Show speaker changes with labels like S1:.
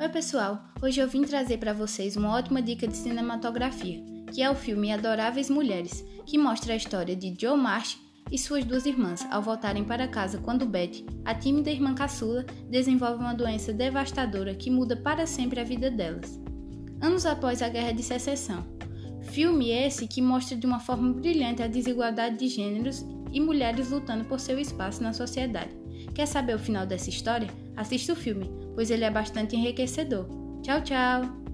S1: Oi, pessoal! Hoje eu vim trazer para vocês uma ótima dica de cinematografia, que é o filme Adoráveis Mulheres, que mostra a história de Joe Marsh e suas duas irmãs ao voltarem para casa quando Betty, a tímida irmã caçula, desenvolve uma doença devastadora que muda para sempre a vida delas. Anos após a Guerra de Secessão. Filme esse que mostra de uma forma brilhante a desigualdade de gêneros e mulheres lutando por seu espaço na sociedade. Quer saber o final dessa história? Assista o filme, pois ele é bastante enriquecedor. Tchau, tchau!